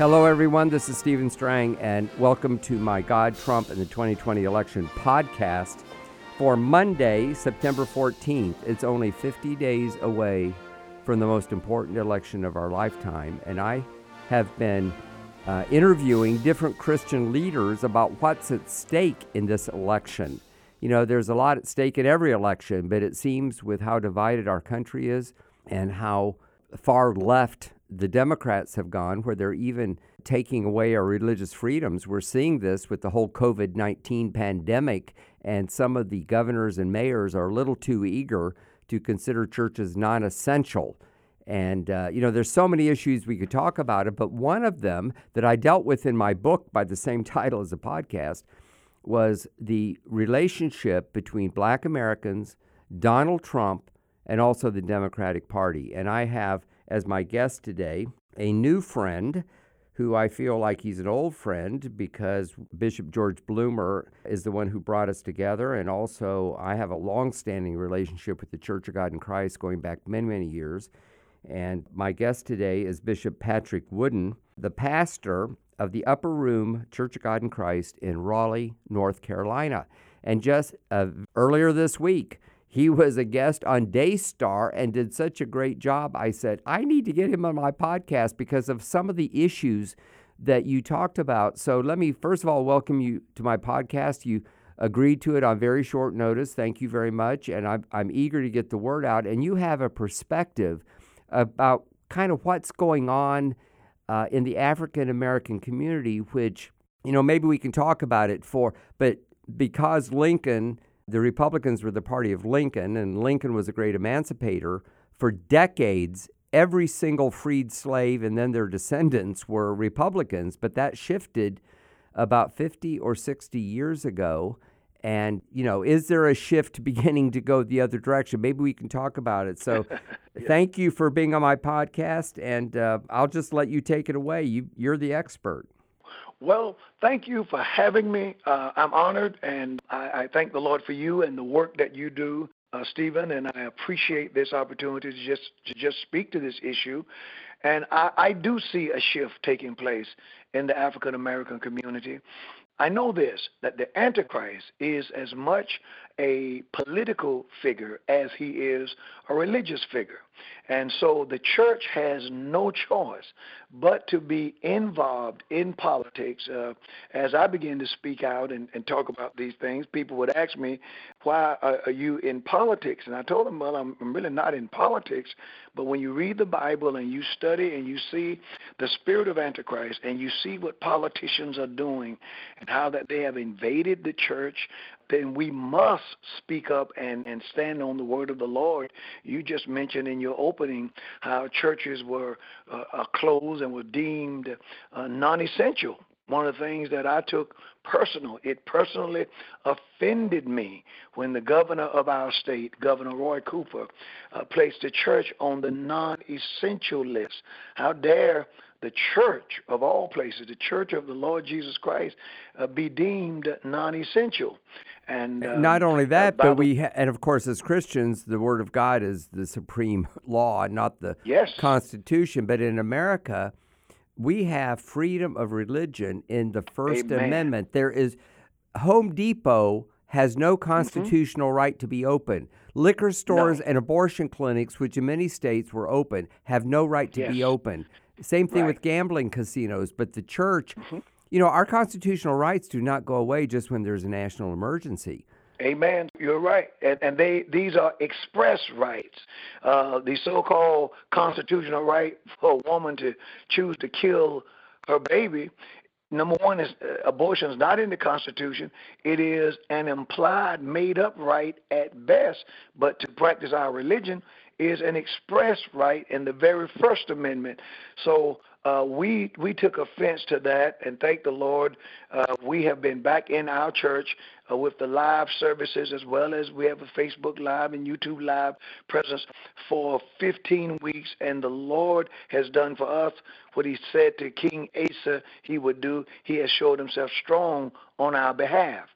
Hello, everyone. This is Stephen Strang, and welcome to my God, Trump, and the 2020 election podcast for Monday, September 14th. It's only 50 days away from the most important election of our lifetime, and I have been uh, interviewing different Christian leaders about what's at stake in this election. You know, there's a lot at stake in every election, but it seems with how divided our country is and how far left the Democrats have gone, where they're even taking away our religious freedoms. We're seeing this with the whole COVID 19 pandemic, and some of the governors and mayors are a little too eager to consider churches non essential. And, uh, you know, there's so many issues we could talk about it, but one of them that I dealt with in my book by the same title as the podcast was the relationship between black Americans, Donald Trump, and also the Democratic Party. And I have as my guest today a new friend who I feel like he's an old friend because Bishop George Bloomer is the one who brought us together. And also, I have a long standing relationship with the Church of God in Christ going back many, many years. And my guest today is Bishop Patrick Wooden, the pastor of the Upper Room Church of God in Christ in Raleigh, North Carolina. And just uh, earlier this week, he was a guest on Daystar and did such a great job. I said, I need to get him on my podcast because of some of the issues that you talked about. So let me, first of all, welcome you to my podcast. You agreed to it on very short notice. Thank you very much. And I'm, I'm eager to get the word out. And you have a perspective about kind of what's going on uh, in the African American community, which, you know, maybe we can talk about it for, but because Lincoln the Republicans were the party of Lincoln, and Lincoln was a great emancipator. For decades, every single freed slave and then their descendants were Republicans, but that shifted about 50 or 60 years ago. And, you know, is there a shift beginning to go the other direction? Maybe we can talk about it. So, yeah. thank you for being on my podcast, and uh, I'll just let you take it away. You, you're the expert. Well, thank you for having me. Uh, I'm honored, and I, I, thank the Lord for you and the work that you do, uh, Stephen. And I appreciate this opportunity to just to just speak to this issue. And I, I do see a shift taking place in the African American community. I know this that the Antichrist is as much a political figure as he is a religious figure. And so the church has no choice but to be involved in politics. Uh, as I begin to speak out and, and, talk about these things, people would ask me, Why are you in politics? And I told them, Well, I'm, I'm really not in politics. But when you read the Bible and you study and you see the spirit of Antichrist and you see what politicians are doing and how that they have invaded the church, then we must speak up and, and stand on the word of the Lord. You just mentioned in your opening how churches were uh, closed and were deemed uh, non essential. One of the things that I took personal, it personally offended me when the governor of our state, Governor Roy Cooper, uh, placed the church on the non essential list. How dare the church of all places, the church of the Lord Jesus Christ, uh, be deemed non-essential. And uh, not only that, but we ha- and of course as Christians, the Word of God is the supreme law, not the yes. Constitution. But in America, we have freedom of religion in the First Amen. Amendment. There is Home Depot has no mm-hmm. constitutional mm-hmm. right to be open. Liquor stores no. and abortion clinics, which in many states were open, have no right to yes. be open. Same thing right. with gambling casinos, but the church, mm-hmm. you know, our constitutional rights do not go away just when there's a national emergency. Amen. You're right, and, and they these are express rights. Uh, the so-called constitutional right for a woman to choose to kill her baby. Number one is uh, abortion is not in the Constitution. It is an implied, made-up right at best. But to practice our religion is an express right in the very First Amendment. So uh, we we took offense to that, and thank the Lord, uh, we have been back in our church uh, with the live services as well as we have a Facebook Live and YouTube Live presence for 15 weeks, and the Lord has done for us what He said to King Asa He would do. He has showed Himself strong on our behalf.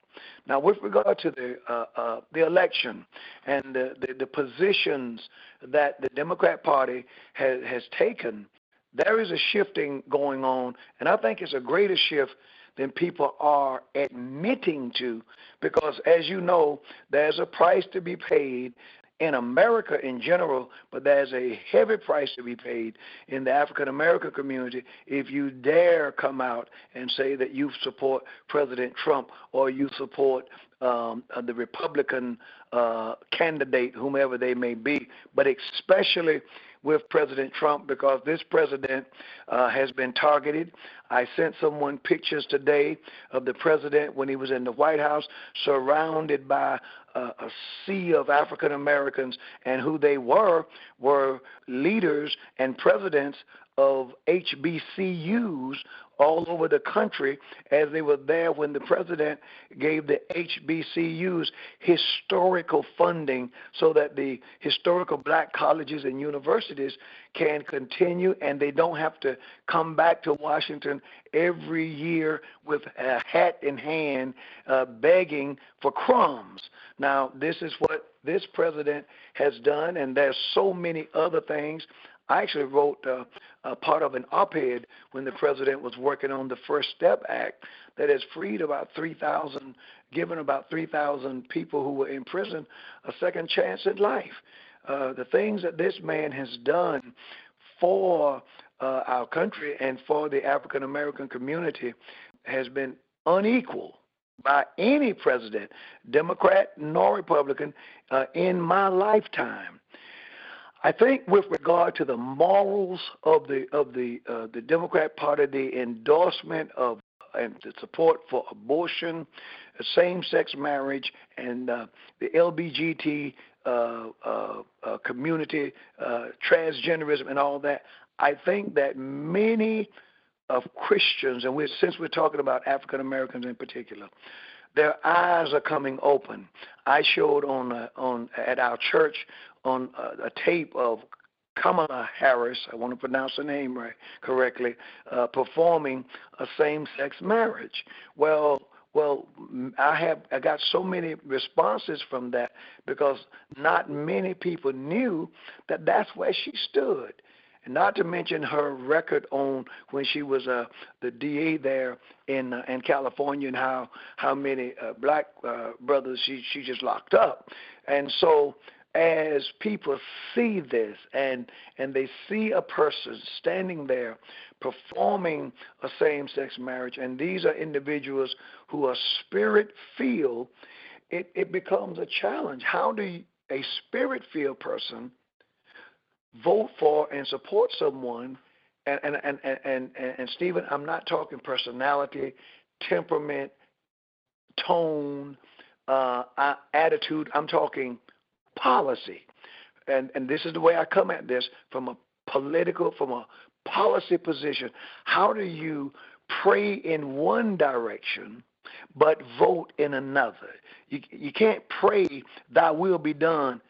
Now, with regard to the uh, uh, the election and the, the, the positions that the Democrat Party has has taken, there is a shifting going on, and I think it's a greater shift than people are admitting to because as you know there's a price to be paid in America in general, but there's a heavy price to be paid in the African American community if you dare come out and say that you support President Trump or you support um, uh, the Republican uh, candidate, whomever they may be, but especially with President Trump because this president uh, has been targeted. I sent someone pictures today of the president when he was in the White House, surrounded by a sea of African Americans, and who they were were leaders and presidents of HBCUs all over the country as they were there when the president gave the HBCUs historical funding so that the historical black colleges and universities can continue and they don't have to come back to Washington every year with a hat in hand uh, begging for crumbs. Now, this is what this president has done, and there's so many other things. I actually wrote uh, a part of an op-ed when the president was working on the First Step Act that has freed about 3,000, given about 3,000 people who were in prison a second chance at life. Uh, the things that this man has done for uh, our country and for the African American community has been unequal by any president, Democrat nor Republican, uh, in my lifetime. I think with regard to the morals of the of the uh, the Democrat Party, the endorsement of and the support for abortion, same-sex marriage, and uh, the LBGT uh, uh, uh, community, uh, transgenderism, and all that. I think that many of Christians, and we're, since we're talking about African Americans in particular, their eyes are coming open. I showed on uh, on at our church on a, a tape of Kamala Harris, I want to pronounce her name right correctly, uh, performing a same-sex marriage. Well, well, I have I got so many responses from that because not many people knew that that's where she stood. And not to mention her record on when she was uh, the DA there in uh, in California and how how many uh, black uh, brothers she she just locked up. And so as people see this and and they see a person standing there performing a same-sex marriage and these are individuals who are spirit filled it, it becomes a challenge. How do you, a spirit filled person vote for and support someone? And and and and, and, and Stephen I'm not talking personality temperament tone uh, attitude. I'm talking policy. And, and this is the way I come at this from a political, from a policy position. How do you pray in one direction but vote in another? You, you can't pray, Thy will be done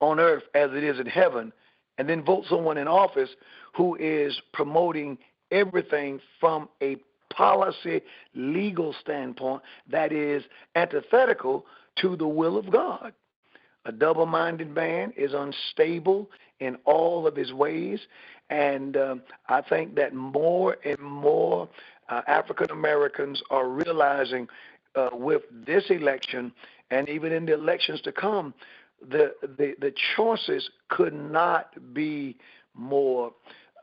on earth as it is in heaven, and then vote someone in office who is promoting everything from a policy legal standpoint that is antithetical to the will of God. A double minded man is unstable in all of his ways. And um, I think that more and more uh, African Americans are realizing uh, with this election and even in the elections to come, the, the, the choices could not be more,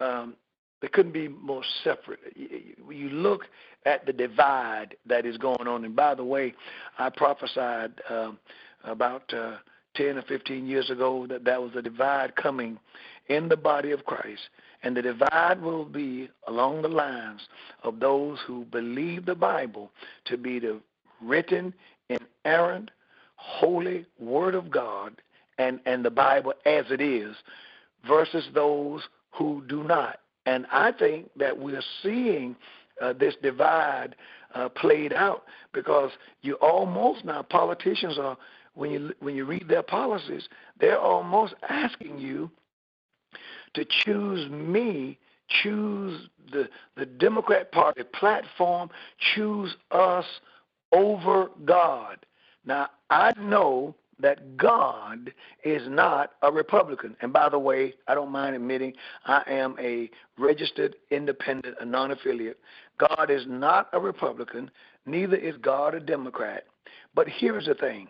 um, they couldn't be more separate. You, look at the divide that is going on. And by the way, I prophesied uh, about. Uh, 10 or 15 years ago that there was a divide coming in the body of Christ. And the divide will be along the lines of those who believe the Bible to be the written, inerrant, holy Word of God and, and the Bible as it is, versus those who do not. And I think that we're seeing uh, this divide uh, played out because you almost now politicians are when you when you read their policies, they're almost asking you to choose me, choose the the Democrat Party platform, choose us over God. Now I know that God is not a Republican. And by the way, I don't mind admitting I am a registered independent, a non affiliate. God is not a Republican, neither is God a Democrat. But here's the thing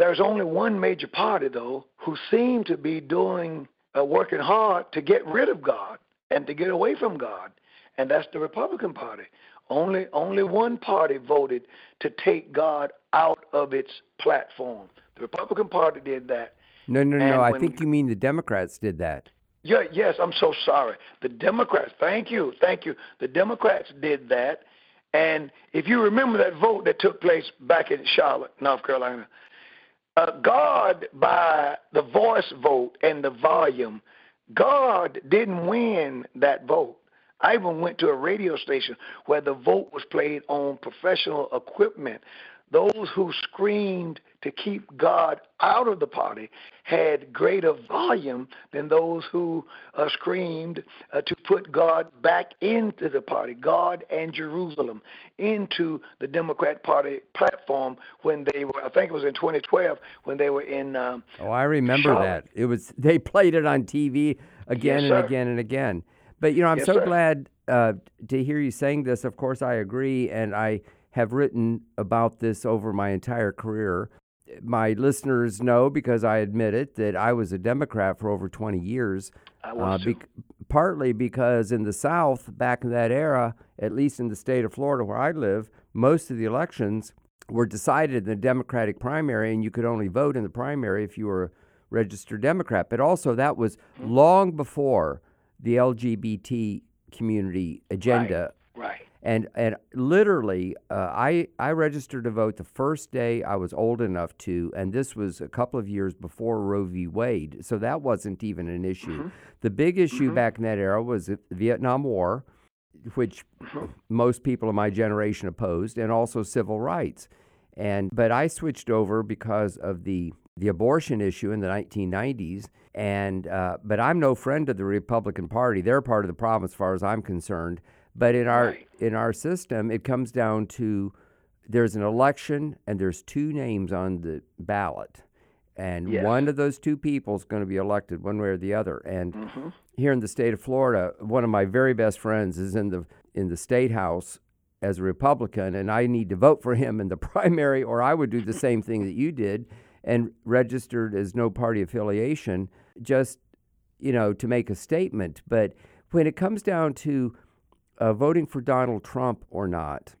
there's only one major party, though, who seem to be doing, uh, working hard to get rid of God and to get away from God, and that's the Republican Party. Only only one party voted to take God out of its platform. The Republican Party did that. No, no, no. I think you mean the Democrats did that. Yeah, yes, I'm so sorry. The Democrats, thank you, thank you. The Democrats did that. And if you remember that vote that took place back in Charlotte, North Carolina, uh, God, by the voice vote and the volume, God didn't win that vote. I even went to a radio station where the vote was played on professional equipment. Those who screamed to keep God out of the party had greater volume than those who uh, screamed uh, to put God back into the party, God and Jerusalem, into the Democrat Party platform when they were, I think it was in 2012, when they were in. Um, oh, I remember Charlotte. that. It was they played it on TV again Yes, and again and again. But you know, I'm Yes, so sir. glad uh, to hear you saying this. Of course, I agree, and I have written about this over my entire career. My listeners know because I admit it that I was a Democrat for over 20 years. I was uh, bec- partly because in the South, back in that era, at least in the state of Florida where I live, most of the elections were decided in the Democratic primary, and you could only vote in the primary if you were a registered Democrat. But also, that was Mm-hmm. long before the LGBT community agenda. And and literally, uh, I I registered to vote the first day I was old enough to, and this was a couple of years before Roe v. Wade, so that wasn't even an issue. The big issue back in that era was the Vietnam War, which most people in my generation opposed, and also civil rights. And but I switched over because of the the abortion issue in the 1990s. And uh, but I'm no friend of the Republican Party. They're part of the problem as far as I'm concerned. But in our Right. in our system, it comes down to there's an election and there's two names on the ballot, and Yes. one of those two people is going to be elected one way or the other. And hmm here in the state of Florida, one of my very best friends is in the in the state house as a Republican, and I need to vote for him in the primary, or I would do the same thing that you did and registered as no party affiliation, just you know to make a statement. But when it comes down to uh, voting for Donald Trump or not,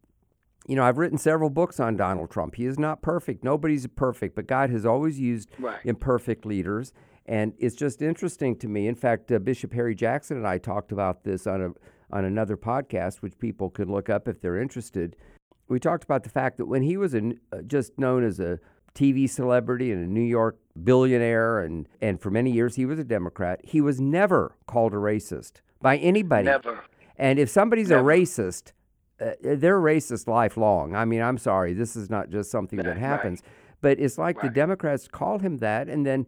you know, I've written several books on Donald Trump. He is not perfect. Nobody's perfect, but God has always used Right. imperfect leaders. And it's just interesting to me. In fact, uh, Bishop Harry Jackson and I talked about this on a on another podcast, which people can look up if they're interested. We talked about the fact that when he was a, uh, just known as a TV celebrity and a New York billionaire, and, and for many years he was a Democrat, he was never called a racist by anybody. Never. And if somebody's Never. a racist, uh, they're racist lifelong. I mean, I'm sorry, this is not just something that Right, right. happens, but it's like the Democrats call him that, and then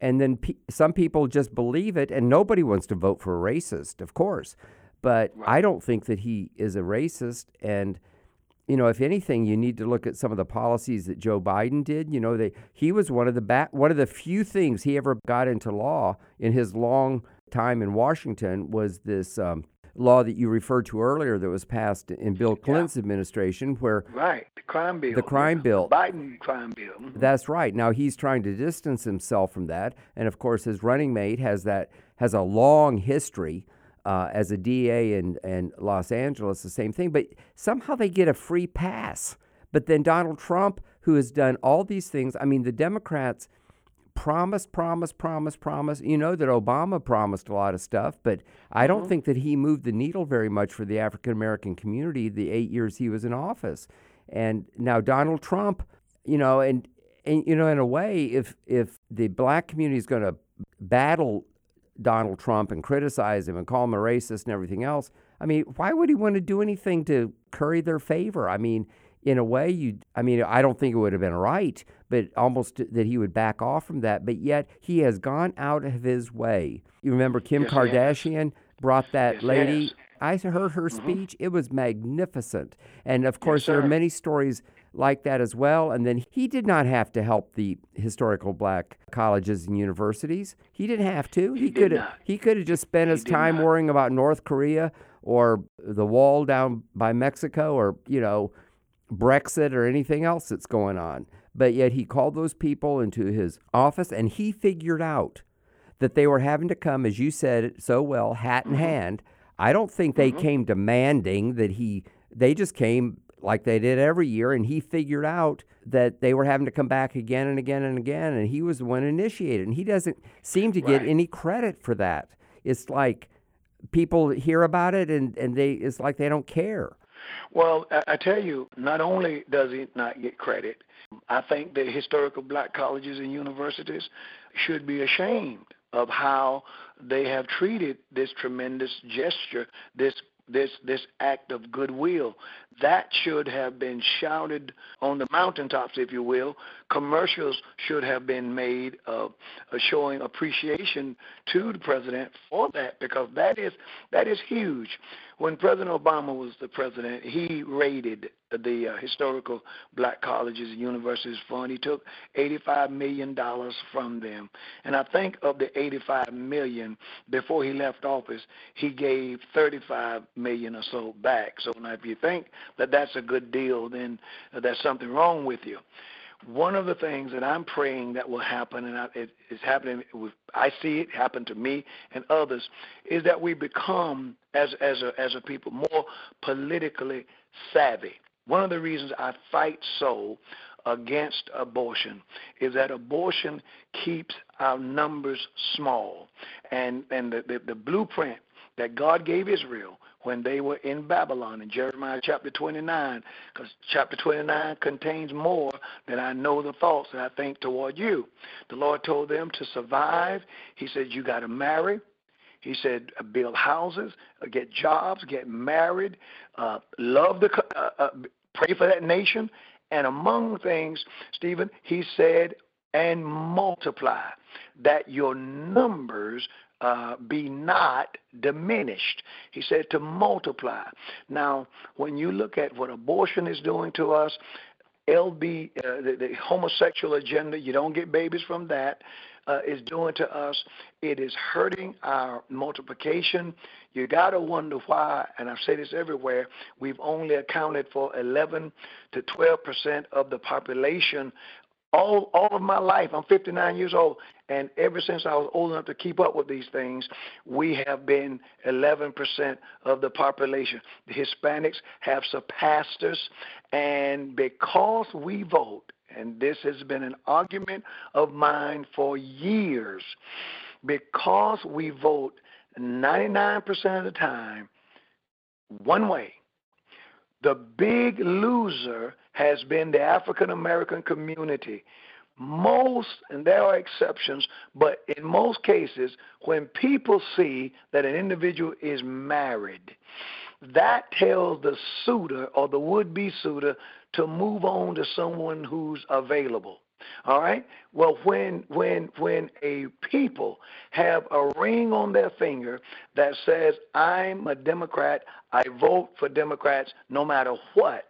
and then pe- some people just believe it, and nobody wants to vote for a racist, of course. But I don't think that he is a racist, and you know, if anything, you need to look at some of the policies that Joe Biden did. You know, they he was one of the ba- one of the few things he ever got into law in his long time in Washington was this um, law that you referred to earlier that was passed in Bill Clinton's administration, where Right. The crime bill. The crime yeah. bill. Biden crime bill. Mhm. that's right. Now he's trying to distance himself from that, and of course his running mate has that has a long history uh, as a DA in in Los Angeles. The same thing, but somehow they get a free pass. But then Donald Trump, who has done all these things, I mean, the Democrats promised, promised, promised, promised. You know that Obama promised a lot of stuff, but I don't mm-hmm. think that he moved the needle very much for the African American community the eight years he was in office. And now Donald Trump, you know, and and you know, in a way, if if the black community is going to battle Donald Trump and criticize him and call him a racist and everything else, I mean, why would he want to do anything to curry their favor? I mean, in a way, you, I mean, I don't think it would have been right, but almost that he would back off from that. But yet, he has gone out of his way. You remember Kim Yes. Kardashian brought that Yes, lady. has. I heard her mm-hmm. speech. It was magnificent. And of course, there are many stories like that as well. And then he did not have to help the historical black colleges and universities. He didn't have to. He, could have he could have just spent he his time not. worrying about North Korea or the wall down by Mexico or, you know, Brexit or anything else that's going on. But yet he called those people into his office and he figured out that they were having to come, as you said so well, hat in mm-hmm. hand. I don't think they mm-hmm. came demanding that he, they just came like they did every year, and he figured out that they were having to come back again and again and again, and he was the one initiated. And he doesn't seem to get right. any credit for that. It's like people hear about it, and, and they it's like they don't care. Well, I tell you, not only does he not get credit, I think the historical black colleges and universities should be ashamed of how they have treated this tremendous gesture, this this this act of goodwill that should have been shouted on the mountaintops if you will commercials should have been made uh, showing appreciation to the president for that because that is that is huge when President Obama was the president, he raided the uh, historical black colleges and universities fund. He took $85 million from them. And I think of the 85 million, before he left office, he gave 35 million or so back. So now if you think that that's a good deal, then uh, there's something wrong with you one of the things that I'm praying that will happen, and I, it is happening. With, I see it happen to me and others, is that we become as as a as a people more politically savvy. One of the reasons I fight so against abortion is that abortion keeps our numbers small, and and the, the, the blueprint that God gave Israel when they were in Babylon in Jeremiah chapter 29, because chapter 29 contains more than I know the thoughts that I think toward you. The Lord told them to survive. He said, You got to marry. He said, build houses, uh, get jobs, get married, uh, love the, uh, uh, pray for that nation. And among things, Stephen, he said, and multiply, that your numbers uh, be not diminished. He said to multiply. Now, when you look at what abortion is doing to us, LB, uh, the, the, homosexual agenda, you don't get babies from that, uh, is doing to us. It is hurting our multiplication. You got to wonder why, and I've said this everywhere, we've only accounted for 11 to 12 percent of the population all all of my life. I'm 59 years old, and ever since I was old enough to keep up with these things, we have been 11% of the population. The Hispanics have surpassed us, and because we vote, and this has been an argument of mine for years, because we vote 99% of the time one way, the big loser has been the African American community. Most, and there are exceptions, but in most cases, when people see that an individual is married, that tells the suitor or the would be suitor to move on to someone who's available. All right. Well, when when when a people have a ring on their finger that says I'm a Democrat, I vote for Democrats no matter what.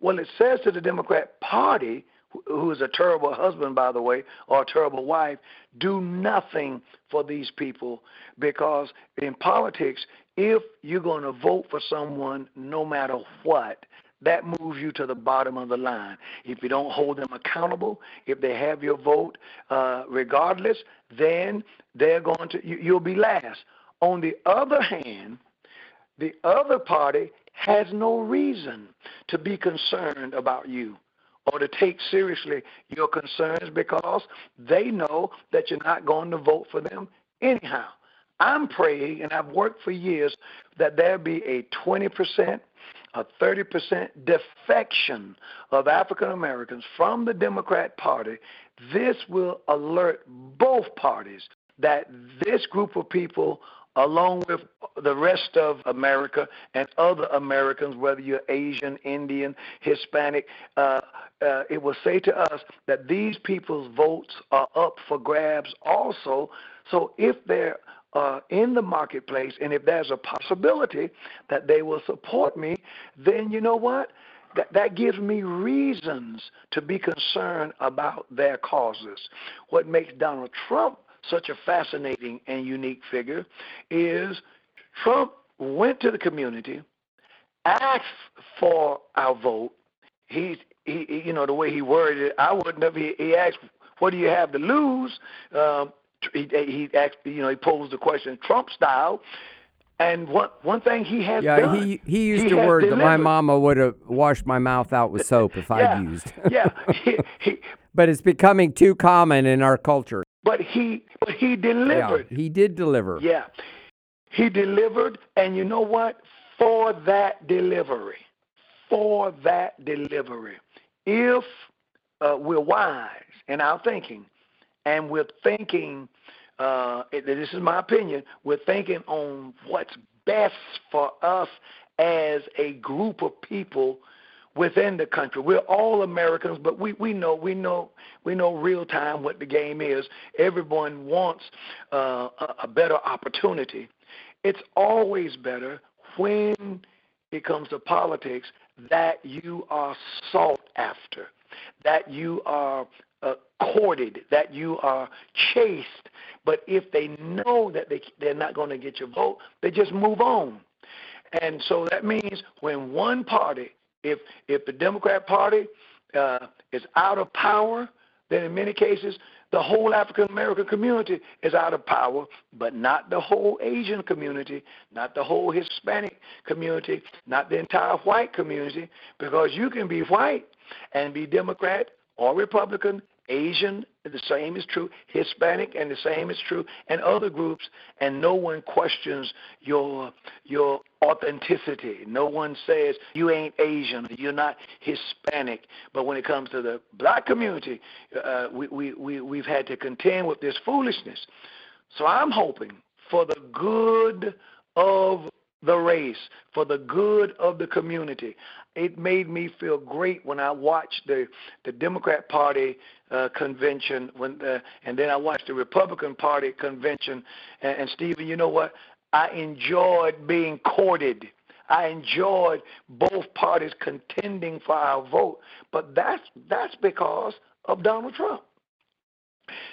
Well, it says to the Democrat Party, who is a terrible husband, by the way, or a terrible wife, do nothing for these people because in politics, if you're going to vote for someone no matter what, that moves you to the bottom of the line. If you don't hold them accountable, if they have your vote uh, regardless, then they're going to you, you'll be last. On the other hand, the other party has no reason to be concerned about you or to take seriously your concerns because they know that you're not going to vote for them anyhow. I'm praying, and I've worked for years, that there be a 20%, a 30% defection of African Americans from the Democrat Party. This will alert both parties that this group of people along with the rest of America and other Americans, whether you're Asian, Indian, Hispanic, uh, uh, it will say to us that these people's votes are up for grabs also. So if they're uh, in the marketplace and if there's a possibility that they will support me, then you know what? that, that gives me reasons to be concerned about their causes. What makes Donald Trump such a fascinating and unique figure is Trump went to the community, asked for our vote. He, he you know, the way he worded it, I wouldn't have. He, he asked, "What do you have to lose?" Um, he, he asked, you know, he posed the question Trump style. And one one thing he has yeah, done, he he used he a word delivered. that my mama would have washed my mouth out with soap if yeah, I'd used. yeah, he, he, but it's becoming too common in our culture. but he but he Yeah, delivered. he did deliver. Yeah. He delivered, and you know what? For that delivery, for that delivery, if uh, we're wise in our thinking, and we're thinking, uh, this is my opinion, we're thinking on what's best for us as a group of people within the country. We're all Americans, but we, we know we know we know real time what the game is. Everyone wants uh, a, a better opportunity. It's always better when it comes to politics that you are sought after, that you are uh, courted, that you are chased. But if they know that they they're not going to get your vote, they just move on. And so that means when one party, if if the Democrat Party uh, is out of power, then in many cases the whole African American community is out of power, but not the whole Asian community, not the whole Hispanic community, not the entire white community, because you can be white and be Democrat or Republican, Asian, the same is true, Hispanic, and the same is true, and other groups, and no one questions your your authenticity. No one says you ain't Asian, you're not Hispanic. But when it comes to the black community, uh, we, we, we, we've had to contend with this foolishness. So I'm hoping for the good of the race, for the good of the community. It made me feel great when I watched the the Democrat Party uh, convention, when the, and then I watched the Republican Party convention. And, and Stephen, you know what? I enjoyed being courted. I enjoyed both parties contending for our vote, but that's that's because of Donald Trump.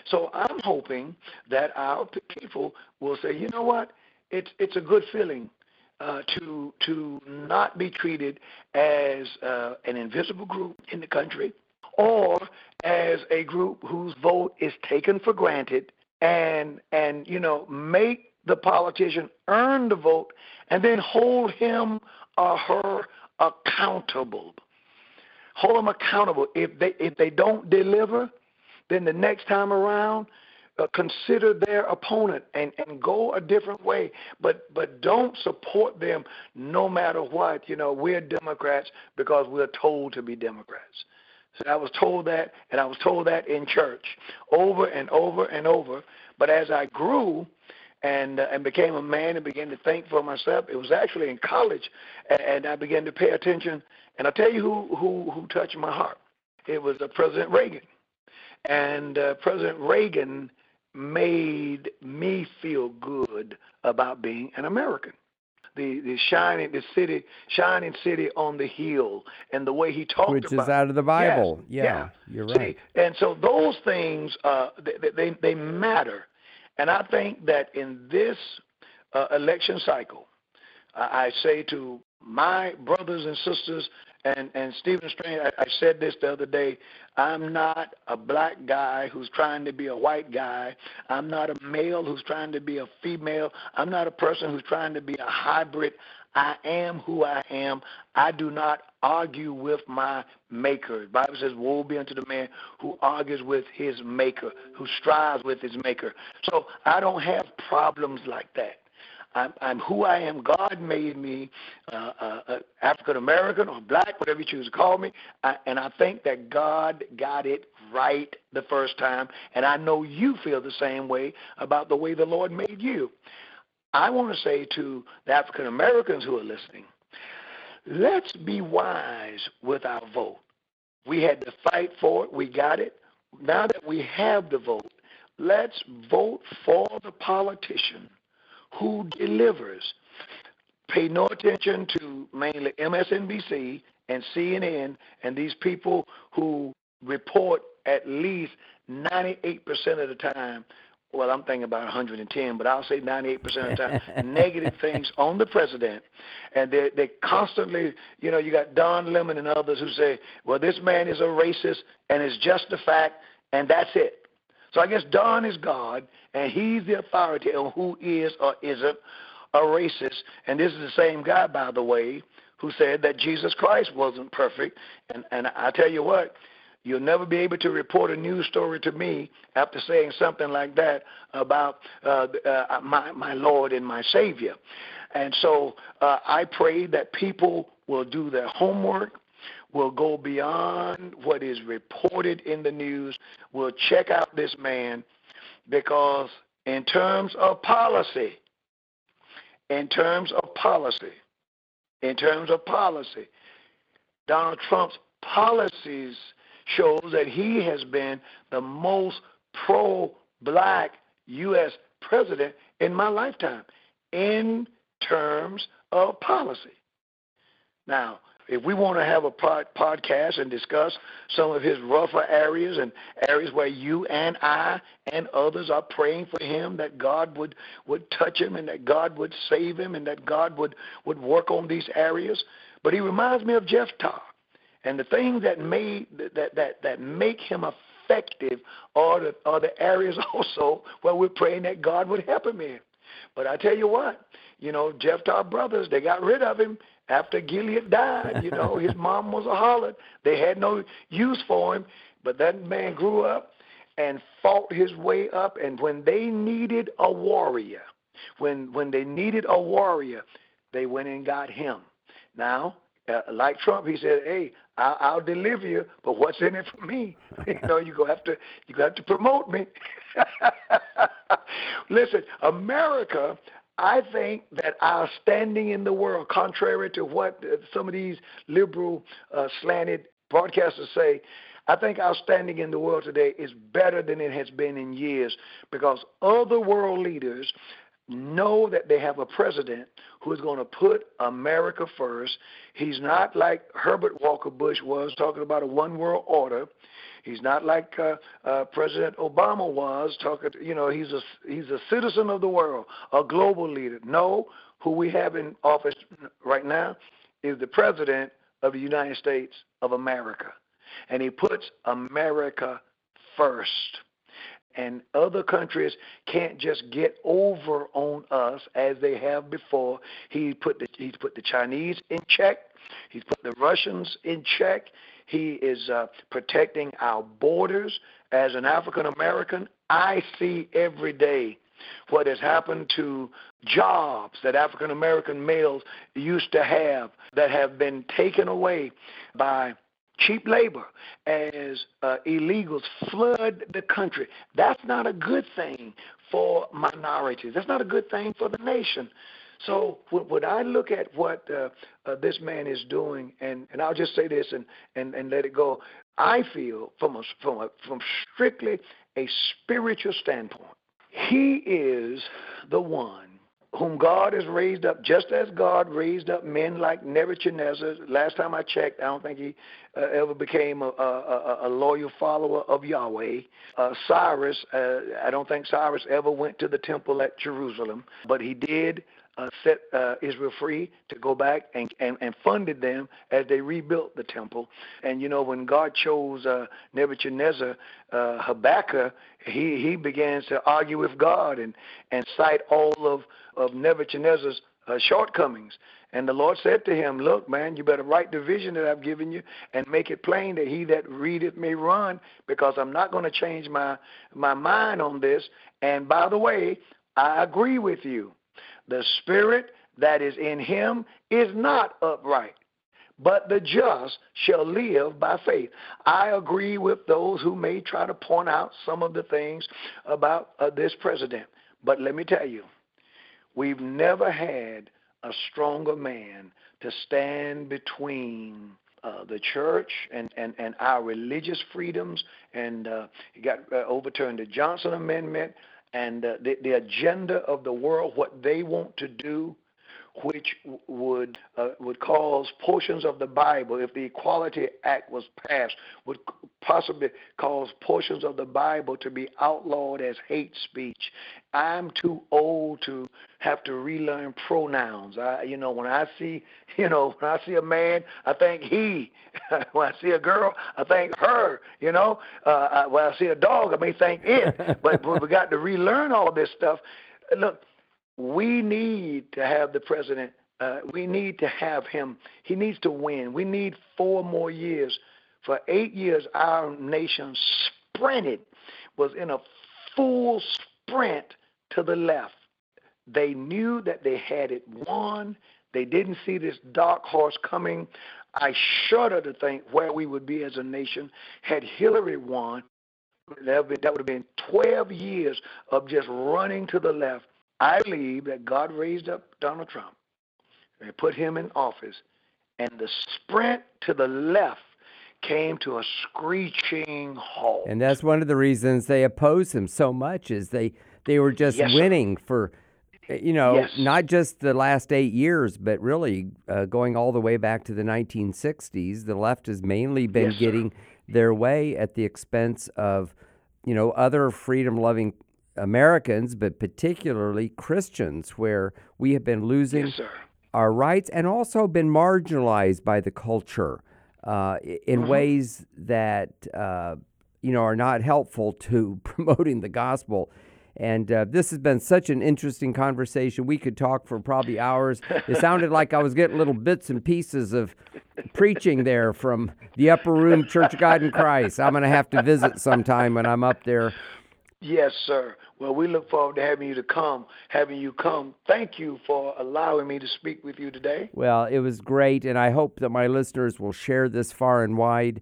So I'm hoping that our people will say, you know what? It's it's a good feeling uh, to to not be treated as uh, an invisible group in the country or as a group whose vote is taken for granted and and you know make the politician earn the vote and then hold him or her accountable. Hold them accountable. If they if they don't deliver then the next time around uh, consider their opponent and, and go a different way, but but don't support them no matter what. You know, we're Democrats because we're told to be Democrats. So I was told that, and I was told that in church over and over and over. But as I grew and uh, and became a man and began to think for myself, it was actually in college, and, and I began to pay attention. And I'll tell you who who who touched my heart. It was uh, President Reagan, and uh, President Reagan made me feel good about being an American. The the shining the city shining city on the hill and the way he talked Which about is out of the Bible. Yes, yeah, you're See, right. and so those things uh, they, they they matter, and I think that in this uh, election cycle, I say to my brothers and sisters and and Stephen Strange, I, I said this the other day. I'm not a black guy who's trying to be a white guy. I'm not a male who's trying to be a female. I'm not a person who's trying to be a hybrid. I am who I am. I do not argue with my maker. The Bible says, Woe be unto the man who argues with his maker, who strives with his maker. So I don't have problems like that. I'm, I'm who I am. God made me uh, uh, uh, African American or black, whatever you choose to call me. I, and I think that God got it right the first time. And I know you feel the same way about the way the Lord made you. I want to say to the African Americans who are listening, let's be wise with our vote. We had to fight for it. We got it. Now that we have the vote, let's vote for the politician who delivers. Pay no attention to mainly MSNBC and CNN and these people who report at least 98% of the time well, I'm thinking about 110, but I'll say 98% of the time, negative things on the president. And they they constantly, you know, you got Don Lemon and others who say, well, this man is a racist and it's just a fact, and that's it. So I guess Don is God, and he's the authority on who is or isn't a racist. And this is the same guy, by the way, who said that Jesus Christ wasn't perfect. And, and I tell you what, You'll never be able to report a news story to me after saying something like that about uh, uh, my, my Lord and my Savior. And so uh, I pray that people will do their homework, will go beyond what is reported in the news, We'll check out this man, because in terms of policy, in terms of policy, in terms of policy, Donald Trump's policies shows that he has been the most pro black U.S. president in my lifetime in terms of policy. Now, if we want to have a pod- podcast and discuss some of his rougher areas and areas where you and I and others are praying for him that God would, would touch him and that God would save him and that God would, would work on these areas. But he reminds me of Jeff Jephthah. And the things that made that that that make him effective are the are the areas also where we're praying that God would help him in. But I tell you what, you know, Jeff Jephthah brothers, they got rid of him after Gilead died. You know, his mom was a harlot. They had no use for him. But that man grew up and fought his way up. And when they needed a warrior, when when they needed a warrior, they went and got him. Now, uh, like Trump, he said, "Hey, I'll, I'll deliver you, but what's in it for me? you know, you gonna have to you gonna have to promote me." Listen, America. I think that our standing in the world, contrary to what some of these liberal uh, slanted broadcasters say, I think our standing in the world today is better than it has been in years because other world leaders know that they have a president who is going to put America first. He's not like Herbert Walker Bush was talking about a one world order. He's not like uh, uh, President Obama was talking. You know, he's a he's a citizen of the world, a global leader. No, who we have in office right now is the president of the United States of America, and he puts America first and other countries can't just get over on us as they have before. He put the he's put the Chinese in check. He's put the Russians in check. He is uh, protecting our borders. As an African American, I see every day what has happened to jobs that African American males used to have that have been taken away by cheap labor as uh, illegals flood the country. That's not a good thing for minorities. That's not a good thing for the nation. So when I look at what uh, uh, this man is doing, and, and I'll just say this and, and, and let it go, I feel from a, from a, from strictly a spiritual standpoint, he is the one whom God has raised up, just as God raised up men like Nebuchadnezzar. Last time I checked, I don't think he uh, ever became a, a, a, loyal follower of Yahweh. Uh, Cyrus, uh, I don't think Cyrus ever went to the temple at Jerusalem, but he did uh, set uh, Israel free to go back and, and, and funded them as they rebuilt the temple. And you know, when God chose uh, Nebuchadnezzar, uh, Habakkuk, he, he begins to argue with God and, and cite all of, of Nebuchadnezzar's uh, shortcomings. And the Lord said to him, Look, man, you better write the vision that I've given you and make it plain that he that readeth may run, because I'm not going to change my, my mind on this. And by the way, I agree with you. The spirit that is in him is not upright, but the just shall live by faith. I agree with those who may try to point out some of the things about uh, this president. But let me tell you, we've never had a stronger man to stand between uh, the church and, and, and our religious freedoms. And uh, he got uh, overturned the Johnson Amendment and uh, the, the agenda of the world, what they want to do. which would uh, would cause portions of the Bible, if the Equality Act was passed, would possibly cause portions of the Bible to be outlawed as hate speech. I'm too old to have to relearn pronouns. I, you know, when I see, you know, when I see a man, I think he. when I see a girl, I think her. You know, uh, I, when I see a dog, I may think it. but we got to relearn all this stuff. Look, we need to have the president. Uh, we need to have him. He needs to win. We need four more years. For eight years, our nation sprinted, was in a full sprint to the left. They knew that they had it won. They didn't see this dark horse coming. I shudder to think where we would be as a nation had Hillary won. That would have been 12 years of just running to the left. I believe that God raised up Donald Trump and put him in office, and the sprint to the left came to a screeching halt. And that's one of the reasons they oppose him so much is they they were just yes, winning sir. for you know yes. not just the last eight years, but really uh, going all the way back to the 1960s. The left has mainly been yes, getting sir. their way at the expense of you know other freedom-loving Americans, but particularly Christians, where we have been losing yes, our rights and also been marginalized by the culture uh, in mm-hmm. ways that uh, you know are not helpful to promoting the gospel. And uh, this has been such an interesting conversation. We could talk for probably hours. It sounded like I was getting little bits and pieces of preaching there from the Upper Room Church of God in Christ. I'm going to have to visit sometime when I'm up there Yes, sir. Well, we look forward to having you to come, having you come. Thank you for allowing me to speak with you today. Well, it was great, and I hope that my listeners will share this far and wide.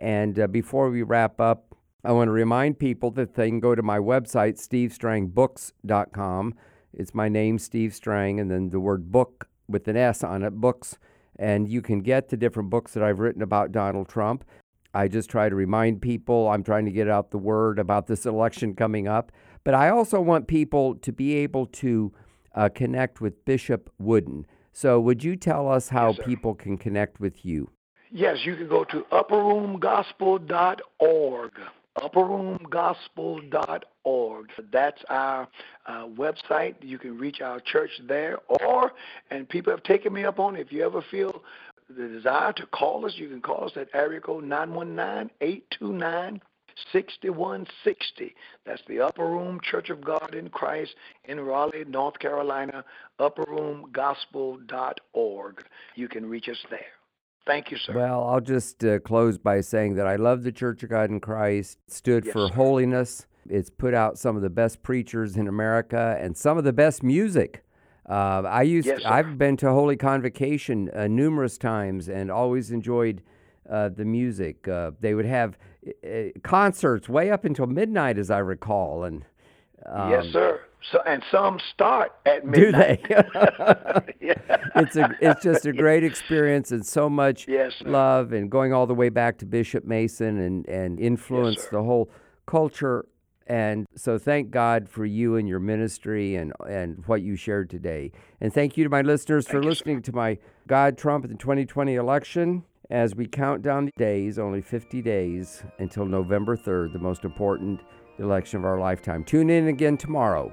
And uh, before we wrap up, I want to remind people that they can go to my website, stevestrangbooks.com. It's my name, Steve Strang, and then the word book with an S on it, books. And you can get the different books that I've written about Donald Trump. I just try to remind people, I'm trying to get out the word about this election coming up. But I also want people to be able to uh, connect with Bishop Wooden. So, would you tell us how yes, people can connect with you? Yes, you can go to upperroomgospel.org. Upperroomgospel.org. That's our uh, website. You can reach our church there, or, and people have taken me up on it, if you ever feel the desire to call us, you can call us at area code 919-829 6160. That's the Upper Room Church of God in Christ in Raleigh, North Carolina, upperroomgospel.org. You can reach us there. Thank you, sir. Well, I'll just uh, close by saying that I love the Church of God in Christ. It stood yes, for sir. holiness. It's put out some of the best preachers in America and some of the best music. Uh, I used yes, I've been to Holy Convocation uh, numerous times and always enjoyed uh, the music. Uh, they would have uh, concerts way up until midnight, as I recall. And um, yes, sir. So and some start at midnight. Do they? yeah. It's a it's just a great experience and so much yes, love and going all the way back to Bishop Mason and and influenced yes, the whole culture and so thank God for you and your ministry and, and what you shared today. And thank you to my listeners thank for listening sir. to my God Trump in the 2020 election. As we count down the days, only 50 days until November 3rd, the most important election of our lifetime. Tune in again tomorrow.